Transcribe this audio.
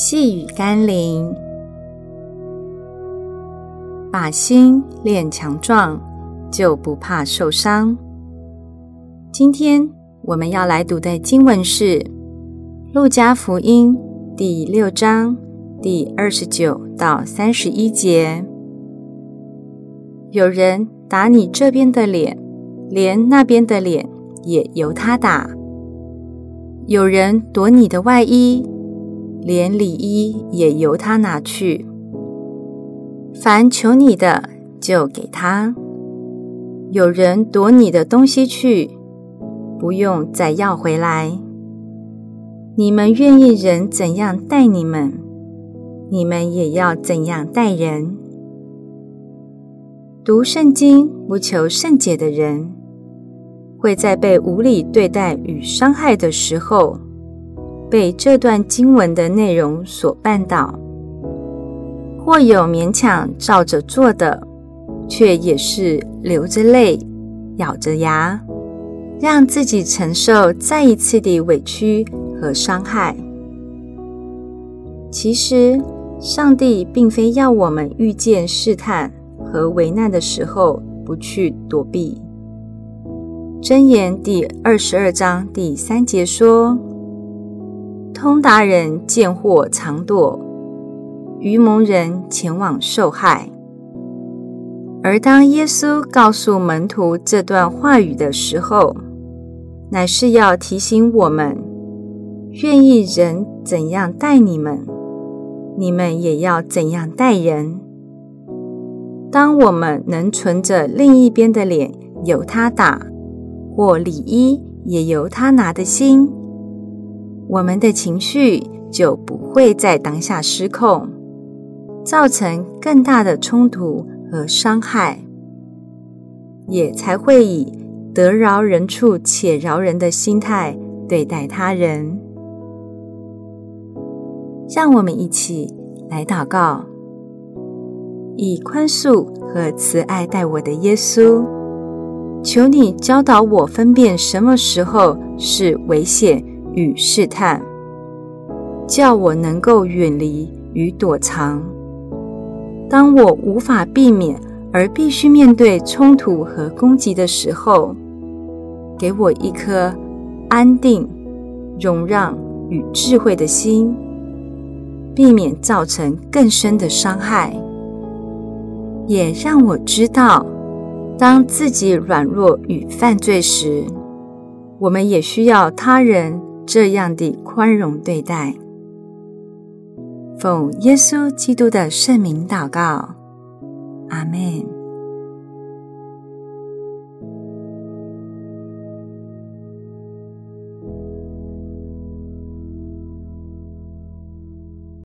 细雨甘霖，把心练强壮，就不怕受伤。今天我们要来读的经文是《路加福音》第六章第二十九到三十一节。有人打你这边的脸，连那边的脸也由他打；有人夺你的外衣。连里衣也由他拿去。凡求你的，就给他。有人夺你的东西去，不用再要回来。你们愿意人怎样待你们，你们也要怎样待人。读圣经不求甚解的人，会在被无理对待与伤害的时候，被这段经文的内容所绊倒，或有勉强照着做的，却也是流着泪、咬着牙，让自己承受再一次的委屈和伤害。其实，上帝并非要我们遇见试探和危难的时候不去躲避。箴言第二十二章第三节说。通达人见祸常躲，愚蒙人前往受害。而当耶稣告诉门徒这段话语的时候，乃是要提醒我们：愿意人怎样待你们，你们也要怎样待人。当我们能存着另一边的脸由他打，或里衣也由他拿的心。我们的情绪就不会在当下失控，造成更大的冲突和伤害，也才会以得饶人处且饶人的心态对待他人。让我们一起来祷告：以宽恕和慈爱待我的耶稣，求你教导我分辨什么时候是危险。与试探，叫我能够远离与躲藏。当我无法避免而必须面对冲突和攻击的时候，给我一颗安定、容让与智慧的心，避免造成更深的伤害。也让我知道，当自己软弱与犯罪时，我们也需要他人。这样的宽容对待，奉耶稣基督的圣名祷告，阿门。